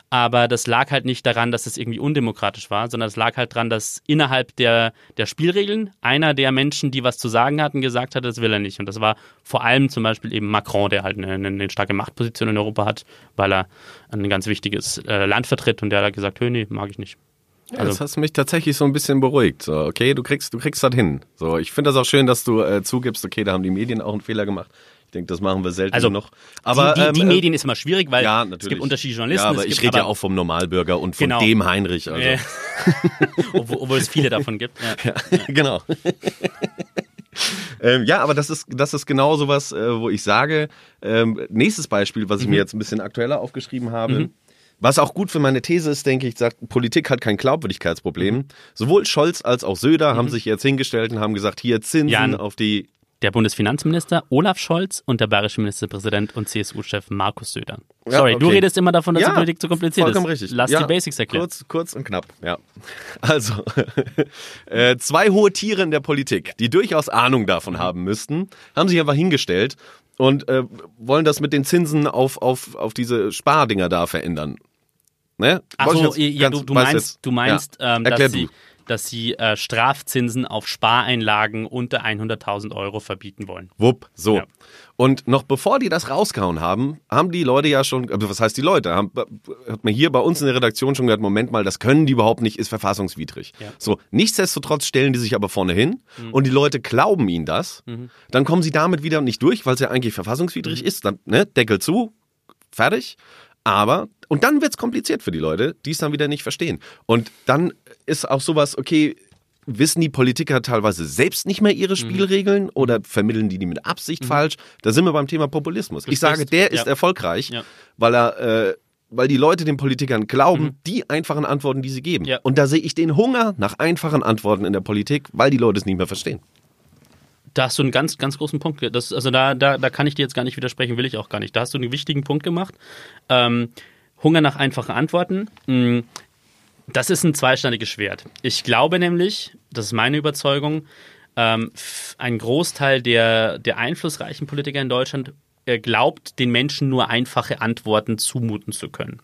Aber das lag halt nicht daran, dass es irgendwie undemokratisch war, sondern es lag halt daran, dass innerhalb der, der Spielregeln einer der Menschen, die was zu sagen hatten, gesagt hat, das will er nicht. Und das war vor allem zum Beispiel eben Macron, der halt eine, eine, starke Machtposition in Europa hat, weil er ein ganz wichtiges äh, Land vertritt und der hat gesagt, hö, nee, mag ich nicht. Ja, das hast mich tatsächlich so ein bisschen beruhigt. So, okay, du kriegst, du kriegst das hin. So, ich finde das auch schön, dass du äh, zugibst, okay, da haben die Medien auch einen Fehler gemacht. Ich denke, das machen wir selten Also, noch. Aber die, die, die ähm, Medien ist immer schwierig, weil ja, es gibt unterschiedliche Journalisten. Ja, aber es ich gibt rede ja auch vom Normalbürger und von Genau. dem Heinrich. Also. Äh, obwohl, obwohl es viele davon gibt. Ja. Ja, genau. ähm, ja, aber das ist, das ist genau sowas, äh, wo ich sage, ähm, nächstes Beispiel, was ich Mhm. mir jetzt ein bisschen aktueller aufgeschrieben habe, Mhm. Was auch gut für meine These ist, denke ich, sagt, Politik hat kein Glaubwürdigkeitsproblem. Mhm. Sowohl Scholz als auch Söder haben sich jetzt hingestellt und haben gesagt, hier Zinsen Jan. auf die Der Bundesfinanzminister Olaf Scholz und der bayerische Ministerpräsident und CSU-Chef Markus Söder. Ja, Sorry, du okay. redest immer davon, dass Ja, die Politik zu kompliziert vollkommen ist. richtig. Lass Ja, die Basics erklären. Kurz, kurz und knapp, ja. Also, äh, zwei hohe Tiere in der Politik, die durchaus Ahnung davon haben müssten, haben sich einfach hingestellt und äh, wollen das mit den Zinsen auf, auf, auf diese Spardinger da verändern. Ne? Ach Wollte ich so, jetzt ja, du, du meinst, du meinst ja. ähm, dass, sie, dass sie äh, Strafzinsen auf Spareinlagen unter 100.000 Euro verbieten wollen. Wupp, so. Und noch bevor die das rausgehauen haben, haben die Leute ja schon, also was heißt die Leute? Haben, hat man hier bei uns in der Redaktion schon gehört, Moment mal, das können die überhaupt nicht, ist verfassungswidrig. Ja. So, nichtsdestotrotz stellen die sich aber vorne hin Mhm. und die Leute glauben ihnen das. Mhm. Dann kommen sie damit wieder nicht durch, weil es ja eigentlich verfassungswidrig ist. Dann, ne, Deckel zu, fertig. Aber, und dann wird's kompliziert für die Leute, die es dann wieder nicht verstehen. Und dann ist auch sowas, okay, wissen die Politiker teilweise selbst nicht mehr ihre Spielregeln oder vermitteln die die mit Absicht falsch? Da sind wir beim Thema Populismus. Ich sage, der ist ja. erfolgreich, Ja. weil er, äh, weil die Leute den Politikern glauben, die einfachen Antworten, die sie geben. Ja. Und da sehe ich den Hunger nach einfachen Antworten in der Politik, weil die Leute es nicht mehr verstehen. Da hast du einen ganz, ganz großen Punkt. Das, also da, da, da kann ich dir jetzt gar nicht widersprechen, will ich auch gar nicht. Da hast du einen wichtigen Punkt gemacht. Ähm, Hunger nach einfachen Antworten. Mm, Das ist ein zweischneidiges Schwert. Ich glaube nämlich, das ist meine Überzeugung, ähm, ein Großteil der, der einflussreichen Politiker in Deutschland äh, glaubt, den Menschen nur einfache Antworten zumuten zu können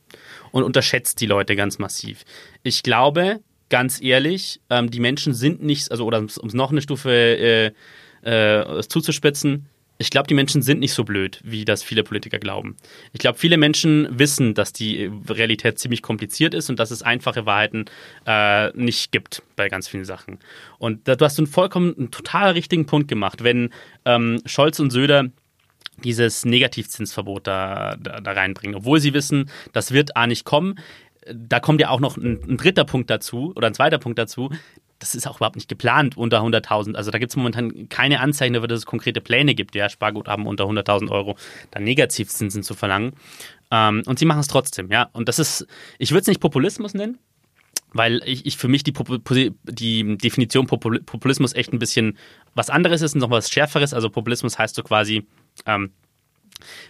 und unterschätzt die Leute ganz massiv. Ich glaube, ganz ehrlich, ähm, die Menschen sind nicht, also oder um es noch eine Stufe äh, äh, zuzuspitzen, ich glaube, die Menschen sind nicht so blöd, wie das viele Politiker glauben. Ich glaube, viele Menschen wissen, dass die Realität ziemlich kompliziert ist und dass es einfache Wahrheiten äh, nicht gibt bei ganz vielen Sachen. Und da, du hast einen vollkommen, einen total richtigen Punkt gemacht, wenn ähm, Scholz und Söder dieses Negativzinsverbot da, da, da reinbringen, obwohl sie wissen, das wird A nicht kommen. Da kommt ja auch noch ein, ein dritter Punkt dazu oder ein zweiter Punkt dazu. Das ist auch überhaupt nicht geplant unter 100.000. Also da gibt es momentan keine Anzeichen dafür, dass es konkrete Pläne gibt, ja, Sparguthaben unter 100.000 Euro, dann Negativzinsen zu verlangen. Ähm, und sie machen es trotzdem, ja. Und das ist, ich würde es nicht Populismus nennen, weil ich, ich für mich die, die Definition Popul- Populismus echt ein bisschen was anderes ist und noch was Schärferes. Also Populismus heißt so quasi, ähm,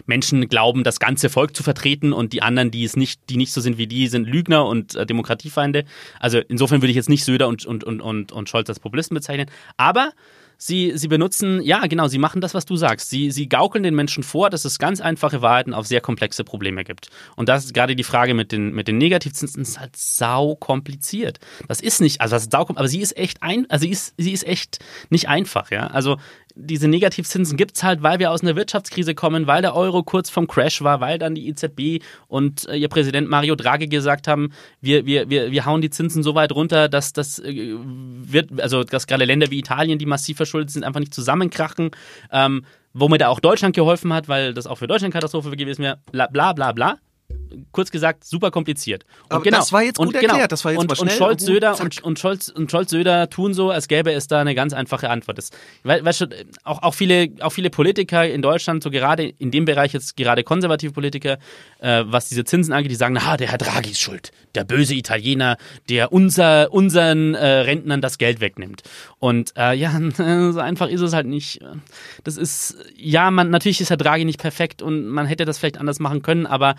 Menschen glauben, das ganze Volk zu vertreten und die anderen, die es nicht, die nicht so sind wie die, sind Lügner und äh, Demokratiefeinde. Also insofern würde ich jetzt nicht Söder und, und, und, und, und Scholz als Populisten bezeichnen. Aber sie, sie benutzen, ja genau, sie machen das, was du sagst. Sie, sie gaukeln den Menschen vor, dass es ganz einfache Wahrheiten auf sehr komplexe Probleme gibt. Und das ist gerade die Frage mit den, mit den Negativzinsen, ist halt sau kompliziert. Das ist nicht, also das ist sau, aber sie ist echt ein, also sie ist, sie ist echt nicht einfach, ja. Also diese Negativzinsen gibt es halt, weil wir aus einer Wirtschaftskrise kommen, weil der Euro kurz vom Crash war, weil dann die EZB und äh, ihr Präsident Mario Draghi gesagt haben, wir, wir, wir, wir hauen die Zinsen so weit runter, dass das äh, wird, also dass gerade Länder wie Italien, die massiv verschuldet sind, einfach nicht zusammenkrachen. Ähm, womit er auch Deutschland geholfen hat, weil das auch für Deutschland Katastrophe gewesen wäre, bla bla bla bla. Kurz gesagt, super kompliziert. Und Aber das war jetzt gut und genau. erklärt, das war jetzt und, mal schnell und Scholz, Söder und, und Scholz und Scholz Söder tun so, als gäbe es da eine ganz einfache Antwort. Das, we, weißt du, auch, auch, viele, auch viele Politiker in Deutschland, so gerade in dem Bereich jetzt gerade konservative Politiker, äh, was diese Zinsen angeht, die sagen, na, der Herr Draghi ist schuld, der böse Italiener, der unser, unseren äh, Rentnern das Geld wegnimmt. Und äh, ja, so einfach ist es halt nicht. Das ist, ja, man, natürlich ist Herr Draghi nicht perfekt und man hätte das vielleicht anders machen können, aber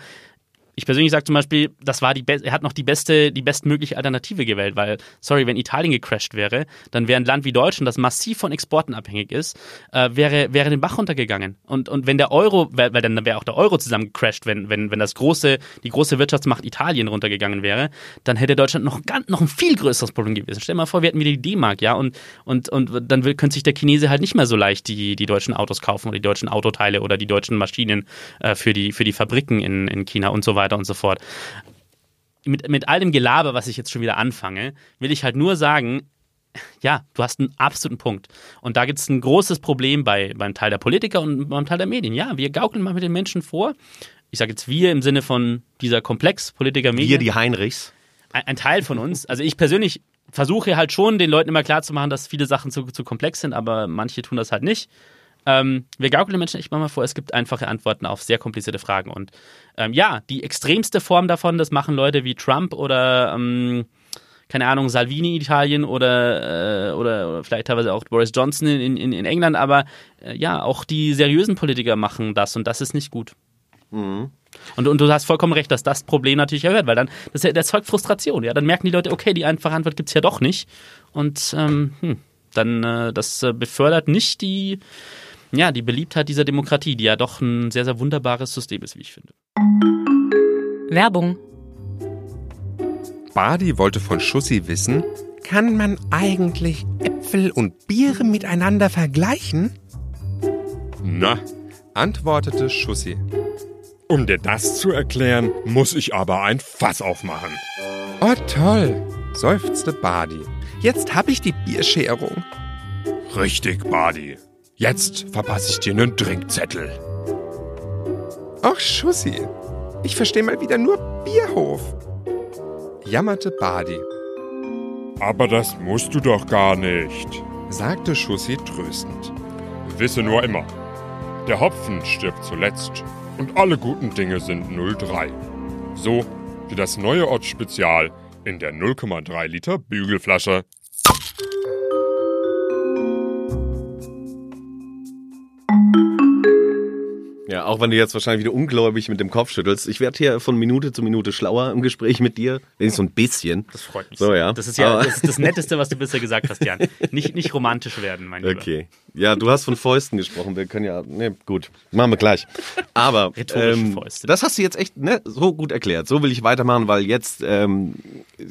ich persönlich sage zum Beispiel, das war die Be er hat noch die beste, die bestmögliche Alternative gewählt, weil, sorry, wenn Italien gecrashed wäre, dann wäre ein Land wie Deutschland, das massiv von Exporten abhängig ist, äh, wäre, wäre den Bach runtergegangen. Und, und wenn der Euro, weil dann wäre auch der Euro zusammen gecrashed, wenn, wenn, wenn das große, die große Wirtschaftsmacht Italien runtergegangen wäre, dann hätte Deutschland noch, ganz, noch ein viel größeres Problem gewesen. Stell dir mal vor, wir hätten wieder die D-Mark, ja, und, und, und dann will, könnte sich der Chinese halt nicht mehr so leicht die, die deutschen Autos kaufen oder die deutschen Autoteile oder die deutschen Maschinen äh, für, die, für die Fabriken in, in China und so weiter und so fort. Mit, mit all dem Gelaber, was ich jetzt schon wieder anfange, will ich halt nur sagen, ja, du hast einen absoluten Punkt. Und da gibt es ein großes Problem bei, beim Teil der Politiker und beim Teil der Medien. Ja, wir gaukeln mal mit den Menschen vor. Ich sage jetzt wir im Sinne von dieser Komplex Politiker Medien. Wir, die Heinrichs. Ein, ein Teil von uns. Also ich persönlich versuche halt schon, den Leuten immer klarzumachen, dass viele Sachen zu, zu komplex sind, aber manche tun das halt nicht. Ähm, wir gaukeln den Menschen echt mal vor, es gibt einfache Antworten auf sehr komplizierte Fragen. Und ähm, ja, die extremste Form davon, das machen Leute wie Trump oder ähm, keine Ahnung, Salvini in Italien oder, äh, oder, oder vielleicht teilweise auch Boris Johnson in, in, in England, aber äh, ja, auch die seriösen Politiker machen das und das ist nicht gut. Mhm. Und, und du hast vollkommen recht, dass das Problem natürlich erhöht, weil dann das erzeugt Frustration. Ja, dann merken die Leute, okay, die einfache Antwort gibt es ja doch nicht. Und ähm, hm, dann äh, das äh, befördert nicht die, ja, die Beliebtheit dieser Demokratie, die ja doch ein sehr, sehr wunderbares System ist, wie ich finde. Werbung. Badi wollte von Schussi wissen, Kann man eigentlich Äpfel und Biere miteinander vergleichen? Na, antwortete Schussi. Um dir das zu erklären, muss ich aber ein Fass aufmachen. Oh toll, seufzte Badi. Jetzt hab ich die Bierscherung. Richtig, Badi. Jetzt verpasse ich dir einen Drinkzettel. Ach, Schussi, ich verstehe mal wieder nur Bierhof, jammerte Badi. Aber das musst du doch gar nicht, sagte Schussi tröstend. Wisse nur immer, der Hopfen stirbt zuletzt und alle guten Dinge sind 03. So wie das neue Ott-Spezial in der 0,3 Liter Bügelflasche. Auch wenn du jetzt wahrscheinlich wieder ungläubig mit dem Kopf schüttelst. Ich werde hier von Minute zu Minute schlauer im Gespräch mit dir. Wenigstens so ein bisschen. Das freut mich. So, ja. Das ist ja das, ist das Netteste, was du bisher gesagt hast, Jan. Nicht, nicht romantisch werden, mein Lieber. Okay. Ja, du hast von Fäusten gesprochen. Wir können ja. Ne, gut. Machen wir gleich. Aber ähm, Fäuste. das hast du jetzt echt ne, so gut erklärt. So will ich weitermachen, weil jetzt ähm,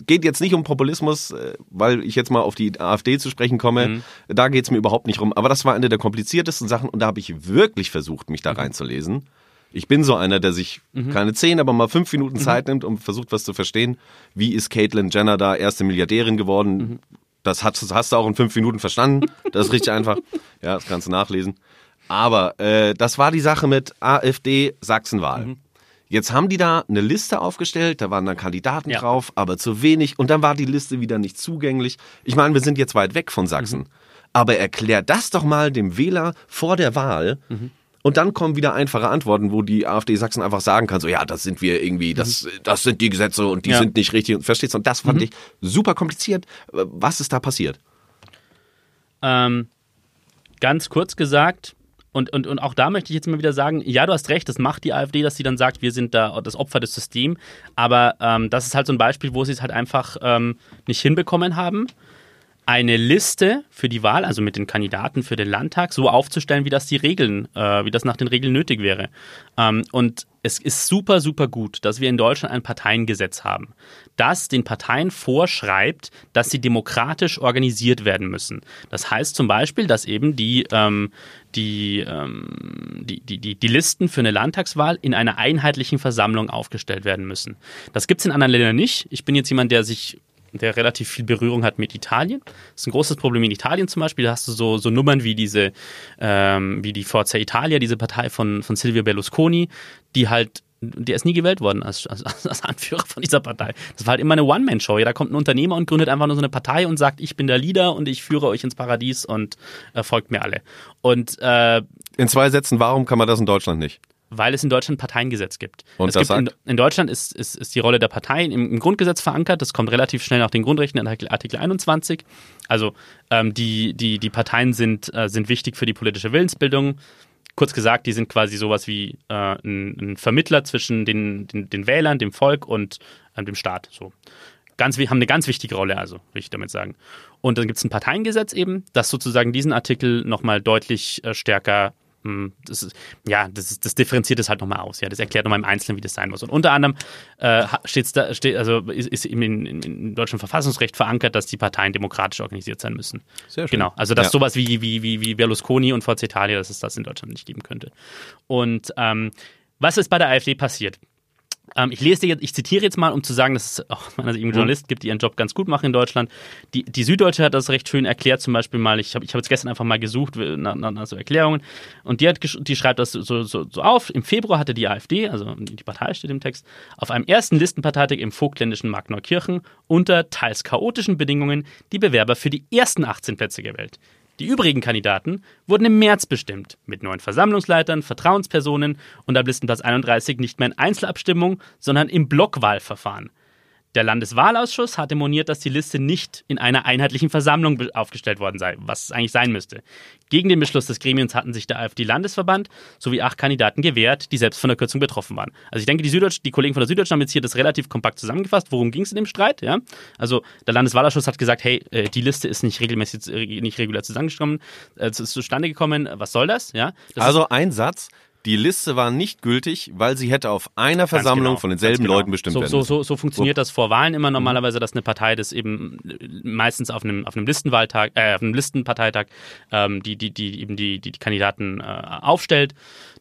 geht jetzt nicht um Populismus, äh, weil ich jetzt mal auf die AfD zu sprechen komme. Mhm. Da geht es mir überhaupt nicht rum. Aber das war eine der kompliziertesten Sachen und da habe ich wirklich versucht, mich da reinzulesen. Ich bin so einer, der sich Mhm. keine zehn, aber mal fünf Minuten Zeit nimmt und versucht, was zu verstehen. Wie ist Caitlyn Jenner da erste Milliardärin geworden? Das, hast, hast du auch in fünf Minuten verstanden. Das ist richtig einfach. Ja, das kannst du nachlesen. Aber äh, das war die Sache mit AfD Sachsenwahl. Mhm. Jetzt haben die da eine Liste aufgestellt, da waren dann Kandidaten Ja. drauf, aber zu wenig und dann war die Liste wieder nicht zugänglich. Ich meine, wir sind jetzt weit weg von Sachsen. Mhm. Aber erklär das doch mal dem Wähler vor der Wahl. Mhm. Und dann kommen wieder einfache Antworten, wo die AfD Sachsen einfach sagen kann, so ja, das sind wir irgendwie, das, das sind die Gesetze und die Mhm. Ja. sind nicht richtig. Verstehst du? Und das fand Mhm. ich super kompliziert. Was ist da passiert? Ähm, ganz kurz gesagt, und, und, und auch da möchte ich jetzt mal wieder sagen, ja, du hast recht, das macht die AfD, dass sie dann sagt, wir sind da das Opfer des Systems. Aber ähm, das ist halt so ein Beispiel, wo sie es halt einfach ähm, nicht hinbekommen haben, eine Liste für die Wahl, also mit den Kandidaten für den Landtag, so aufzustellen, wie das die Regeln, äh, wie das nach den Regeln nötig wäre. Ähm, und es ist super, super gut, dass wir in Deutschland ein Parteiengesetz haben, das den Parteien vorschreibt, dass sie demokratisch organisiert werden müssen. Das heißt zum Beispiel, dass eben die, ähm, die, ähm, die, die, die, die Listen für eine Landtagswahl in einer einheitlichen Versammlung aufgestellt werden müssen. Das gibt es in anderen Ländern nicht. Ich bin jetzt jemand, der sich der relativ viel Berührung hat mit Italien. Das ist ein großes Problem in Italien zum Beispiel. Da hast du so, so Nummern wie diese, ähm, wie die Forza Italia, diese Partei von, von Silvio Berlusconi, die halt, der ist nie gewählt worden als, als, als Anführer von dieser Partei. Das war halt immer eine One-Man-Show. Da kommt ein Unternehmer und gründet einfach nur so eine Partei und sagt, ich bin der Leader und ich führe euch ins Paradies und äh, folgt mir alle. Und äh, In zwei Sätzen, warum kann man das in Deutschland nicht? Weil es in Deutschland ein Parteiengesetz gibt. Und es das gibt in, in Deutschland ist, ist, ist die Rolle der Parteien im, im Grundgesetz verankert. Das kommt relativ schnell nach den Grundrechten in Artikel, Artikel 21. Also ähm, die, die, die Parteien sind, äh, sind wichtig für die politische Willensbildung. Kurz gesagt, die sind quasi sowas wie äh, ein, ein Vermittler zwischen den, den, den Wählern, dem Volk und äh, dem Staat. So. Ganz, haben eine ganz wichtige Rolle, also, will ich damit sagen. Und dann gibt es ein Parteiengesetz eben, das sozusagen diesen Artikel nochmal deutlich äh, stärker das ist, ja, das, ist, das differenziert es halt nochmal aus. Ja, das erklärt nochmal im Einzelnen, wie das sein muss. Und unter anderem äh, steht's da, steht, also ist, ist im, in, im deutschen Verfassungsrecht verankert, dass die Parteien demokratisch organisiert sein müssen. Sehr schön. Genau. Also dass Ja. sowas wie, wie, wie, wie Berlusconi und Forza Italia, dass es das in Deutschland nicht geben könnte. Und ähm, was ist bei der AfD passiert? Ähm, ich lese dir jetzt, ich zitiere jetzt mal, um zu sagen, dass es auch meiner Sicht eben Mhm. Journalisten gibt, die ihren Job ganz gut machen in Deutschland. Die, die Süddeutsche hat das recht schön erklärt, zum Beispiel mal, ich habe ich hab jetzt gestern einfach mal gesucht nach, nach, nach so Erklärungen und die, hat, die schreibt das so, so, so auf. Im Februar hatte die AfD, also die Partei steht im Text, auf einem ersten Listenparteitag im vogtländischen Markneukirchen unter teils chaotischen Bedingungen die Bewerber für die ersten 18 Plätze gewählt. Die übrigen Kandidaten wurden im März bestimmt, mit neuen Versammlungsleitern, Vertrauenspersonen und ab Listenplatz 31 nicht mehr in Einzelabstimmung, sondern im Blockwahlverfahren. Der Landeswahlausschuss hatte moniert, dass die Liste nicht in einer einheitlichen Versammlung aufgestellt worden sei, was es eigentlich sein müsste. Gegen den Beschluss des Gremiums hatten sich der AfD-Landesverband sowie acht Kandidaten gewehrt, die selbst von der Kürzung betroffen waren. Also ich denke, die, Süddeutsch die Kollegen von der Süddeutschen haben jetzt hier das relativ kompakt zusammengefasst. Worum ging es in dem Streit? Ja? Also der Landeswahlausschuss hat gesagt, hey, äh, die Liste ist nicht regelmäßig, äh, nicht regulär zusammengekommen, äh, zustande gekommen. Was soll das? Ja? Das Also ein Satz. Die Liste war nicht gültig, weil sie hätte auf einer Versammlung genau, von denselben genau. Leuten bestimmt so, werden so, müssen. so, so funktioniert das vor Wahlen immer normalerweise, dass eine Partei das eben meistens auf einem, auf einem Listenwahltag, äh, auf einem Listenparteitag ähm, die, die, die eben die, die, die Kandidaten äh, aufstellt.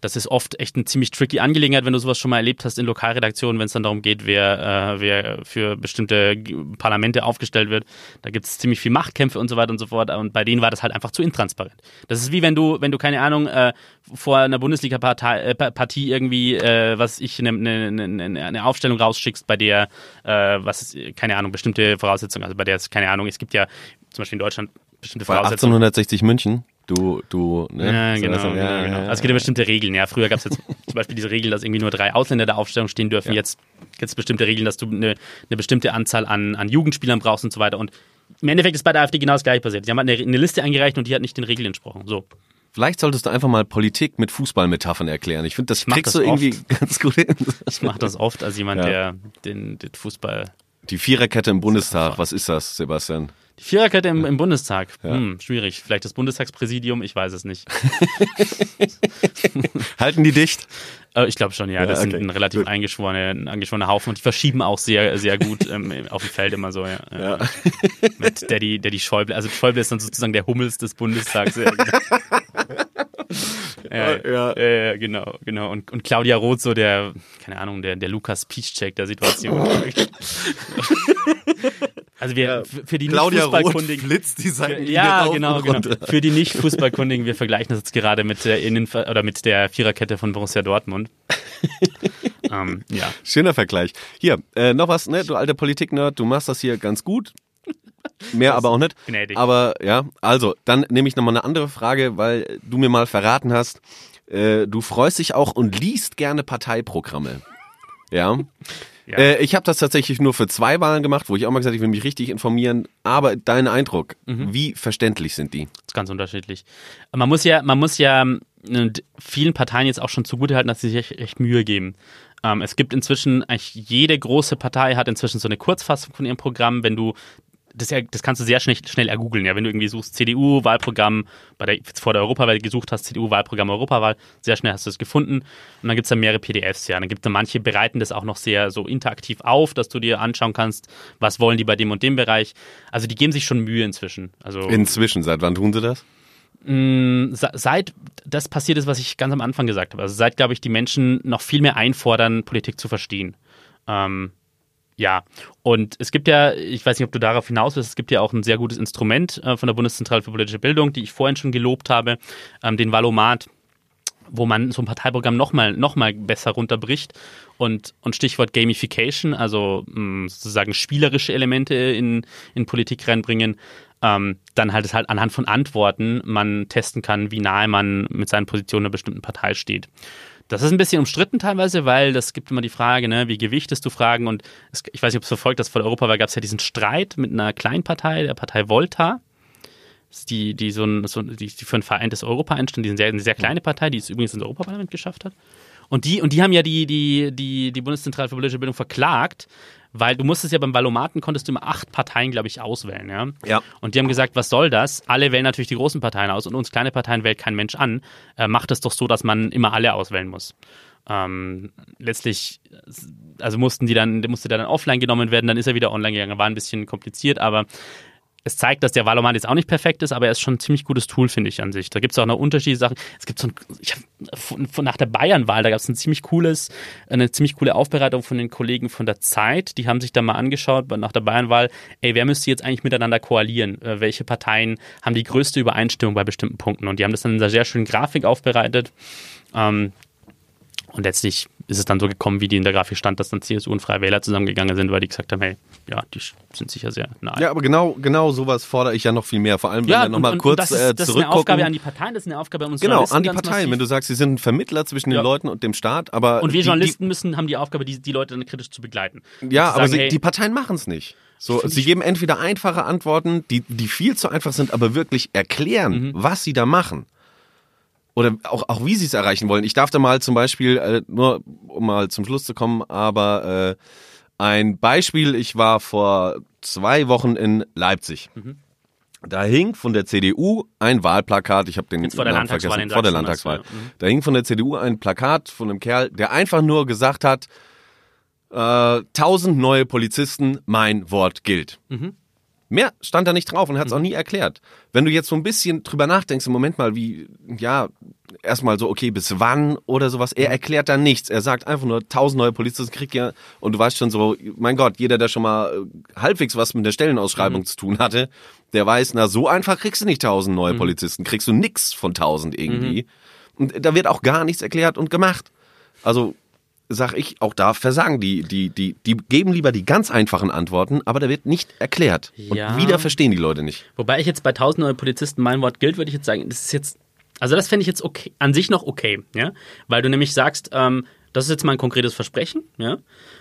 Das ist oft echt eine ziemlich tricky Angelegenheit, wenn du sowas schon mal erlebt hast in Lokalredaktionen, wenn es dann darum geht, wer, äh, wer für bestimmte Parlamente aufgestellt wird. Da gibt es ziemlich viel Machtkämpfe und so weiter und so fort. Und bei denen war das halt einfach zu intransparent. Das ist wie wenn du, wenn du keine Ahnung, äh, vor einer Bundesliga-Partie äh, irgendwie, äh, was ich, eine ne, ne, ne, eine Aufstellung rausschickst, bei der, äh, was keine Ahnung, bestimmte Voraussetzungen, also bei der es, keine Ahnung, es gibt ja zum Beispiel in Deutschland bestimmte Bei Voraussetzungen. 1860 München, du, du, ne? Ja, So, genau, genau, ja, genau. ja, Also es gibt ja bestimmte Regeln. Ja, früher gab es jetzt zum Beispiel diese Regel, dass irgendwie nur drei Ausländer der Aufstellung stehen dürfen. Jetzt gibt es bestimmte Regeln, dass du eine, eine bestimmte Anzahl an, an Jugendspielern brauchst und so weiter. Und im Endeffekt ist bei der AfD genau das gleiche passiert. Sie haben halt eine, eine Liste eingereicht und die hat nicht den Regeln entsprochen. So. Vielleicht solltest du einfach mal Politik mit Fußballmetaphern erklären. Ich finde, das mach kriegst das du irgendwie oft. ganz gut hin. Ich mache das oft als jemand, Ja. der den, den Fußball. Die Viererkette im Bundestag, was ist das, Sebastian? Die Viererkette im, im Bundestag. Hm, schwierig. Vielleicht das Bundestagspräsidium, ich weiß es nicht. Halten die dicht? Äh, Ich glaube schon, ja. Ja, Das sind okay. ein relativ Gut. eingeschworene, ein eingeschworener Haufen und die verschieben auch sehr, sehr gut ähm, auf dem Feld immer so, ja. Ja. Mit Daddy, Daddy Schäuble. Also Schäuble ist dann sozusagen der Hummels des Bundestags. Ja, genau. ja, ja, ja, genau, genau. Und, und Claudia Roth so der, keine Ahnung, der, der Lukas Piszczek der Situation. Also wir für- für die nicht Claudia Fußballkundigen flitzt die Seitenlinie ja genau genau für die nicht Fußballkundigen wir vergleichen das jetzt gerade mit der Innen oder mit der Viererkette von Borussia Dortmund ähm, ja Schöner Vergleich. Hier, äh, noch was, ne? Du alter Politik-Nerd, du machst das hier ganz gut. Mehr aber auch nicht. gnädig. Aber ja, also, dann nehme ich nochmal eine andere Frage, weil du mir mal verraten hast, äh, du freust dich auch und liest gerne Parteiprogramme. Ja. Ja. Äh, ich habe das tatsächlich nur für zwei Wahlen gemacht, wo ich auch mal gesagt habe, ich will mich richtig informieren. Aber dein Eindruck, Mhm. wie verständlich sind die? Das ist ganz unterschiedlich. Man muss ja, man muss ja äh, vielen Parteien jetzt auch schon zugutehalten, dass sie sich echt, echt Mühe geben. Ähm, es gibt inzwischen, eigentlich jede große Partei hat inzwischen so eine Kurzfassung von ihrem Programm. Wenn du das, ja, das kannst du sehr schnell, schnell ergoogeln. Ja, wenn du irgendwie suchst CDU-Wahlprogramm, bei der, vor der Europawahl gesucht hast, CDU-Wahlprogramm Europawahl, sehr schnell hast du es gefunden. Und dann gibt es da mehrere PDFs, ja. Dann gibt es manche bereiten das auch noch sehr so interaktiv auf, dass du dir anschauen kannst, was wollen die bei dem und dem Bereich. Also die geben sich schon Mühe inzwischen. Also Inzwischen, seit wann tun sie das? Mm, se- Seit das passiert ist, was ich ganz am Anfang gesagt habe. Also seit, glaube ich, die Menschen noch viel mehr einfordern, Politik zu verstehen. Ähm, ja, und es gibt ja, ich weiß nicht, ob du darauf hinaus willst, es gibt ja auch ein sehr gutes Instrument äh, von der Bundeszentrale für politische Bildung, die ich vorhin schon gelobt habe, ähm, den Valomat, wo man so ein Parteiprogramm nochmal noch mal besser runterbricht und, und Stichwort Gamification, also mh, sozusagen spielerische Elemente in, in Politik reinbringen, ähm, dann halt es halt anhand von Antworten man testen kann, wie nahe man mit seinen Positionen einer bestimmten Partei steht. Das ist ein bisschen umstritten teilweise, weil das gibt immer die Frage, ne, wie gewichtest du Fragen und es, ich weiß nicht, ob es verfolgt hast, vor der Europawahl gab es ja diesen Streit mit einer Kleinpartei, der Partei Volta. Die, die so ein, so, die, die für ein vereintes Europa einstand, die sind sehr, eine sehr kleine Partei, die es übrigens ins Europaparlament geschafft hat. Und die, und die haben ja die, die, die, die Bundeszentrale für politische Bildung verklagt, weil du musstest ja beim Valomaten konntest du immer acht Parteien, glaube ich, auswählen, ja. Ja. Und die haben gesagt, was soll das? Alle wählen natürlich die großen Parteien aus und uns kleine Parteien wählt kein Mensch an. Äh, macht es doch so, dass man immer alle auswählen muss. Ähm, letztlich, also mussten die dann, der musste dann offline genommen werden, dann ist er wieder online gegangen. War ein bisschen kompliziert, aber es zeigt, dass der Valomat jetzt auch nicht perfekt ist, aber er ist schon ein ziemlich gutes Tool, finde ich an sich. Da gibt es auch noch unterschiedliche Sachen. Es gibt so ein, ich hab, nach der Bayernwahl, da gab es ein ziemlich cooles, eine ziemlich coole Aufbereitung von den Kollegen von der Zeit. Die haben sich da mal angeschaut nach der Bayernwahl, ey, wer müsste jetzt eigentlich miteinander koalieren? Äh, welche Parteien haben die größte Übereinstimmung bei bestimmten Punkten? Und die haben das dann in einer sehr schönen Grafik aufbereitet. Ähm, und letztlich ist es dann so gekommen, wie die in der Grafik stand, dass dann CSU und Freie Wähler zusammengegangen sind, weil die gesagt haben, hey, ja, die sind sicher sehr nahe. Ja, aber genau, genau sowas fordere ich ja noch viel mehr. Vor allem, wenn Ja, wir nochmal kurz das ist, äh, das ist eine. Aufgabe an die Parteien, das ist eine Aufgabe an uns Genau, an die Parteien. Wenn du sagst, sie sind ein Vermittler zwischen den Ja. Leuten und dem Staat, aber Und wir die, Journalisten müssen, haben die Aufgabe, die, die Leute dann kritisch zu begleiten. Ja, aber sagen, sie, hey, die Parteien machen es nicht. So, sie geben entweder einfache Antworten, die, die viel zu einfach sind, aber wirklich erklären, Mhm. was sie da machen. Oder auch, auch wie sie es erreichen wollen. Ich darf da mal zum Beispiel, äh, nur um mal zum Schluss zu kommen, aber äh, ein Beispiel, ich war vor zwei Wochen in Leipzig. Mhm. Da hing von der CDU ein Wahlplakat, ich habe den Jetzt vor der Namen Landtagswahl vergessen, in vor der Landtagswahl. ja. Mhm. Da hing von der CDU ein Plakat von einem Kerl, der einfach nur gesagt hat, äh, 1000 neue Polizisten, mein Wort gilt. Mhm. Mehr stand da nicht drauf und hat es auch nie erklärt. Wenn du jetzt so ein bisschen drüber nachdenkst, im Moment mal, wie, ja, erstmal so, okay, bis wann oder sowas, er erklärt da nichts. Er sagt einfach nur, 1000 neue Polizisten kriegt ja, und du weißt schon so, mein Gott, jeder, der schon mal äh, halbwegs was mit der Stellenausschreibung zu tun hatte, der weiß, na, so einfach kriegst du nicht 1000 neue Polizisten, kriegst du nix von 1000 irgendwie. Und da wird auch gar nichts erklärt und gemacht. Also, sag ich, auch da versagen die, die, die, die geben lieber die ganz einfachen Antworten, aber da wird nicht erklärt. Und Ja. wieder verstehen die Leute nicht. Wobei ich jetzt bei 1000 neue Polizisten mein Wort gilt, würde ich jetzt sagen, das ist jetzt, also das fände ich jetzt okay, an sich noch okay, ja, weil du nämlich sagst, ähm, das ist jetzt mal ein konkretes Versprechen, ja,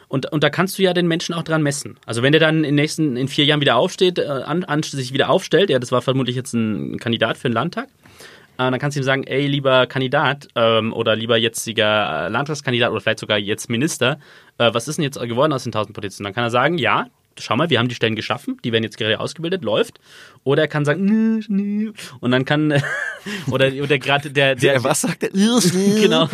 und, und da kannst du ja den Menschen auch dran messen. Also wenn der dann in nächsten, in vier Jahren wieder aufsteht, äh, an, an, sich wieder aufstellt, ja, das war vermutlich jetzt ein Kandidat für den Landtag, dann kannst du ihm sagen, ey, lieber Kandidat ähm, oder lieber jetziger äh, Landtagskandidat oder vielleicht sogar jetzt Minister, äh, was ist denn jetzt geworden aus den 1000 Polizisten? Dann kann er sagen, ja, schau mal, wir haben die Stellen geschaffen, die werden jetzt gerade ausgebildet, läuft. Oder er kann sagen, nö, nö. und dann kann, oder, oder gerade der, der, Der was sagt er? genau.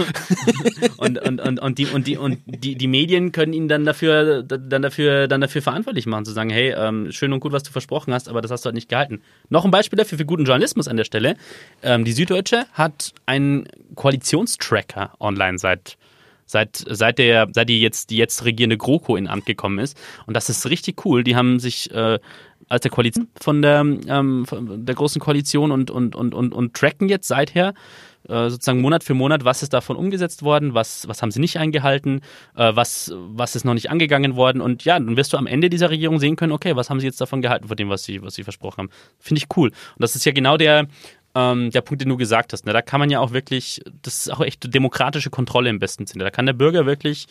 Und, und, und, und, die, und, die, und die, die Medien können ihn dann dafür, dann dafür, dann dafür verantwortlich machen, zu sagen, hey, ähm, schön und gut, was du versprochen hast, aber das hast du halt nicht gehalten. Noch ein Beispiel dafür für guten Journalismus an der Stelle. Ähm, die Süddeutsche hat einen Koalitionstracker online seit seit, seit, der, seit die, jetzt, die jetzt regierende GroKo in Amt gekommen ist. Und das ist richtig cool. Die haben sich äh, als der Koalition von der, ähm, von der großen Koalition und, und, und, und, und tracken jetzt seither äh, sozusagen Monat für Monat, was ist davon umgesetzt worden, was, was haben sie nicht eingehalten, äh, was, was ist noch nicht angegangen worden. Und ja, dann wirst du am Ende dieser Regierung sehen können, okay, was haben sie jetzt davon gehalten, von dem, was sie, was sie versprochen haben. Finde ich cool. Und das ist ja genau der, ähm, der Punkt, den du gesagt hast. Ne? Da kann man ja auch wirklich, das ist auch echt demokratische Kontrolle im besten Sinne. Da kann der Bürger wirklich,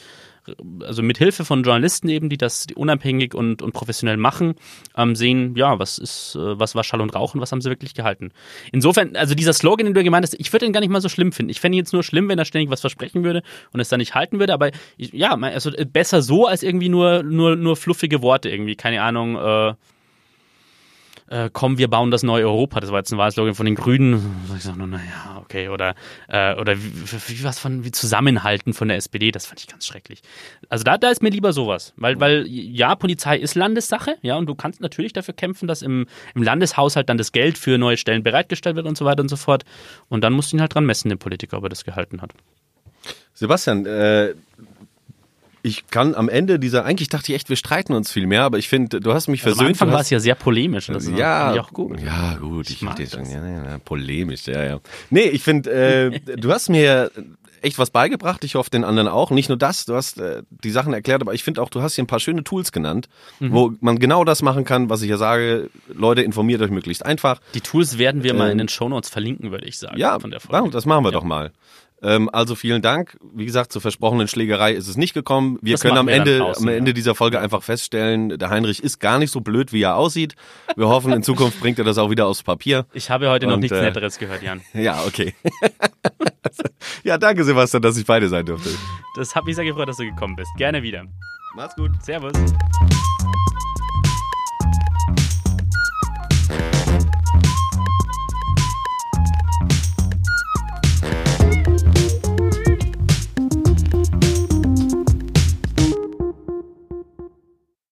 also mit Hilfe von Journalisten eben, die das unabhängig und, und professionell machen, ähm, sehen, ja, was ist, äh, was war Schall und Rauch und was haben sie wirklich gehalten. Insofern, also dieser Slogan, den du gemeint hast, ich würde den gar nicht mal so schlimm finden. Ich fände ihn jetzt nur schlimm, wenn er ständig was versprechen würde und es dann nicht halten würde, aber ich, ja, also besser so als irgendwie nur, nur, nur fluffige Worte irgendwie, keine Ahnung, äh, äh, komm, wir bauen das neue Europa. Das war jetzt ein Wahlslogan von den Grünen. Ich sag nur, naja, okay. Oder, äh, oder wie, wie was von wie Zusammenhalten von der SPD, das fand ich ganz schrecklich. Also da, da ist mir lieber sowas. Weil, weil ja, Polizei ist Landessache, ja, und du kannst natürlich dafür kämpfen, dass im, im Landeshaushalt dann das Geld für neue Stellen bereitgestellt wird und so weiter und so fort. Und dann musst du ihn halt dran messen, den Politiker, ob er das gehalten hat. Sebastian, äh, ich kann am Ende dieser, eigentlich dachte ich echt, wir streiten uns viel mehr, aber ich finde, du hast mich Also am versöhnt. Anfang du war es ja sehr polemisch. Das ist ja, ich auch gut. Ja, gut, ich, mag verstehe schon. das. Ja, ja, ja, polemisch, ja, ja. Nee, ich finde, äh, du hast mir echt was beigebracht. Ich hoffe, den anderen auch. Nicht nur das, du hast äh, die Sachen erklärt, aber ich finde auch, du hast hier ein paar schöne Tools genannt, Mhm. wo man genau das machen kann, was ich ja sage. Leute, informiert euch möglichst einfach. Die Tools werden wir mal in Ähm, den Shownotes verlinken, würde ich sagen. Ja, von der Folge. machen- das machen wir doch mal. Ähm, also vielen Dank. Wie gesagt, zur versprochenen Schlägerei ist es nicht gekommen. Wir Das können am Ende, draußen, am Ende dieser Folge einfach feststellen, der Heinrich ist gar nicht so blöd, wie er aussieht. Wir hoffen, in Zukunft bringt er das auch wieder aufs Papier. Ich habe heute noch Und, nichts äh, Netteres gehört, Jan. Ja, okay. ja, danke Sebastian, dass ich beide sein durfte. Das hat mich sehr gefreut, dass du gekommen bist. Gerne wieder. Mach's gut. Servus.